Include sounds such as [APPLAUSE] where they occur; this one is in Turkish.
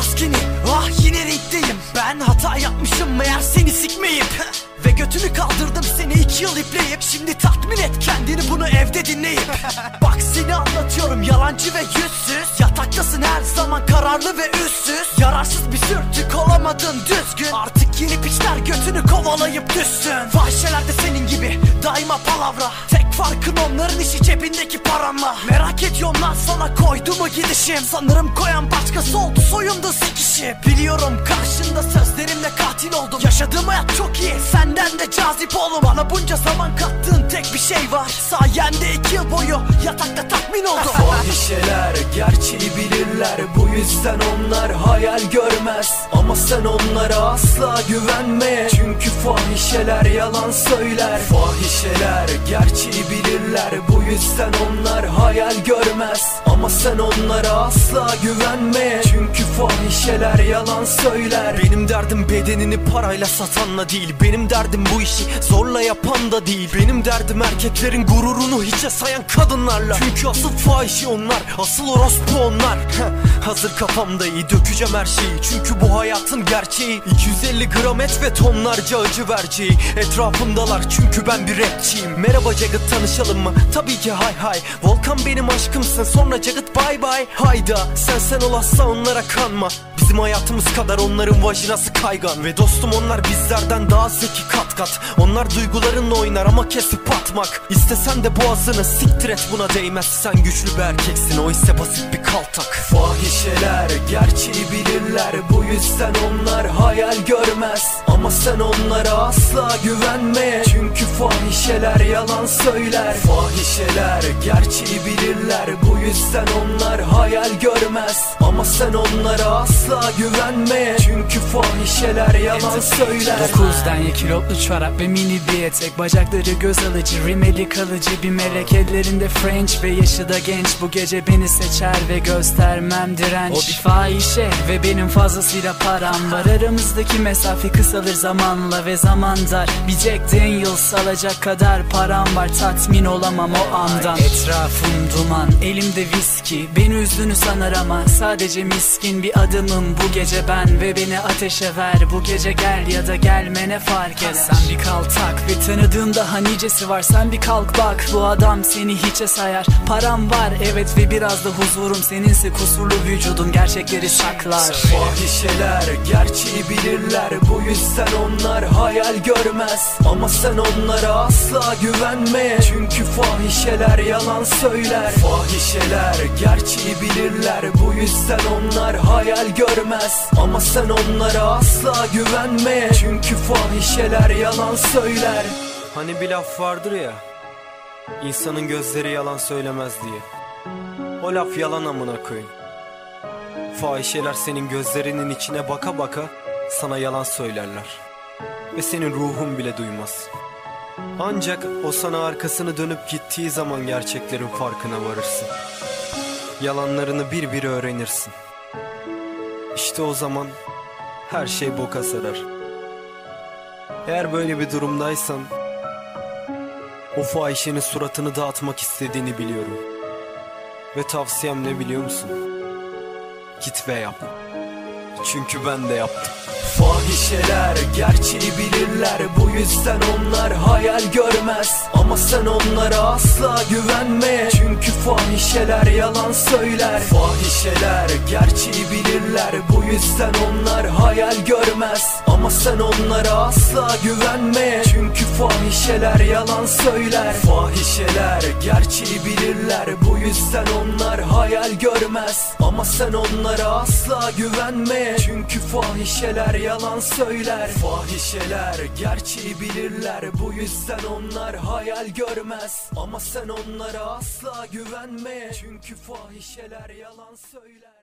maskeni ah yine rinkteyim Ben hata yapmışım meğer seni sikmeyip. Ve götünü kaldırdım seni iki yıl ipleyip. Şimdi tatmin et kendini bunu evde dinleyip. [LAUGHS] Bak seni anlatıyorum yalancı ve yüzsüz. Yataktasın her zaman kararlı ve üstsüz. Yararsız bir sürtük olamadın düzgün. Artık yeni piçler götünü kovalayıp düşsün. Fahişeler de senin gibi daima palavra farkın onların işi cebindeki paranla. Merak ediyorum lan sana koydu mu gidişim? Sanırım koyan başkası oldu soyundu sekişi Biliyorum karşında sözlerimle katil oldum. Yaşadığım hayat çok iyi senden de cazip oğlum Bana bunca zaman kattığın tek bir şey var. Sayende iki yıl boyu yatakta tatmin oldum. [LAUGHS] Fahişeler gerçeği bilirler Bu yüzden onlar hayal görmez. Ama sen onlara asla güvenme Çünkü fahişeler yalan söyler. Fahişeler gerçeği yüzden onlar hayal görmez. Ama sen onlara asla güvenme. Çünkü fahişeler yalan söyler. Benim derdim bedenini parayla satanla değil. Benim derdim bu işi zorla yapan da değil. Benim derdim erkeklerin gururunu hiçe sayan kadınlarla. Çünkü asıl fahişi onlar Asıl orospu onlar Hazır kafamda iyi dökeceğim her şeyi. Çünkü bu hayatın gerçeği. 250 gram et ve tonlarca acı vereceği. Etrafımdalar çünkü ben bir rapçiyim. Merhaba Jagged tanışalım mı? Tabii ki hay hay. Volkan benim aşkımsın sonra Jagged bye bye. Hayda sen sen olasla onlara kanma Bizim hayatımız kadar onların vajinası kaygan. Ve dostum onlar bizlerden daha zeki kat kat. Onlar duygularınla oynar ama kesip atmak. İstesen de boğazını siktir et buna değmez. Sen güçlü bir erkeksin o ise basit bir kaltak. Fahişeler gerçeği bilirler. Bu yüzden onlar hayal görmez. Ama sen onlara asla güvenme. Çünkü fahişeler yalan söyler. Fahişeler gerçeği bilirler. Bu yüzden onlar hayal görmez Ama sen onlara asla güvenme. Çünkü fahişeler yalan söyler. Dokuzdan ye kilotlu çorap ve mini bir etek. Bacakları göz alıcı, rimeli kalıcı bir melek. Ellerinde French ve yaşı da genç. Bu gece beni seçer ve göstermem direnç. O bir fahişe ve benim fazlasıyla param var. Aramızdaki mesafe kısalır zamanla ve zaman dar. Bir Jack Daniels alacak kadar param var. Tatmin olamam o andan. Etrafım duman, elimde viski. Beni üzdüğünü sanar ama sadece miskin bir adımım. Bu gece ben ve beni ateşe ver. Bu gece gel ya da gelme ne fark eder? Sen bir kaltak ve tanıdığın daha nicesi var. Sen bir kalk bak bu adam seni hiçe sayar. Param var evet ve biraz da huzurum. Seninse kusurlu vücudun gerçekleri saklar. Fahişeler gerçeği bilirler. Bu yüzden onlar hayal görmez. Ama sen onlara asla güvenme. Çünkü fahişeler yalan söyler. Fahişeler gerçeği bilirler. Bu yüzden onlar hayal görmez Ama sen onlara asla güvenme Çünkü fahişeler yalan söyler Hani bir laf vardır ya İnsanın gözleri yalan söylemez diye O laf yalan amına koyayım Fahişeler senin gözlerinin içine baka baka sana yalan söylerler. Ve senin ruhun bile duymaz. Ancak o sana arkasını dönüp gittiği zaman gerçeklerin farkına varırsın. Yalanlarını bir bir öğrenirsin. İşte o zaman her şey boka sarar. Eğer böyle bir durumdaysan o fahişenin suratını dağıtmak istediğini biliyorum. Ve tavsiyem ne biliyor musun? Git ve yap. Çünkü ben de yaptım. Fahişeler gerçeği bilirler Yüzden onlar hayal görmez. Ama sen onlara asla güvenme. Çünkü fahişeler yalan söyler. Fahişeler gerçeği bilirler Bu yüzden onlar hayal görmez. Ama sen onlara asla güvenme. Çünkü fahişeler yalan söyler. Fahişeler gerçeği bilirler Bu yüzden onlar hayal görmez. Ama sen onlara asla güvenme. Çünkü fahişeler yalan söyler. Fahişeler gerçeği bilirler Bu yüzden onlar hayal görmez. Ama sen onlara asla güvenme. Çünkü fahişeler yalan söyler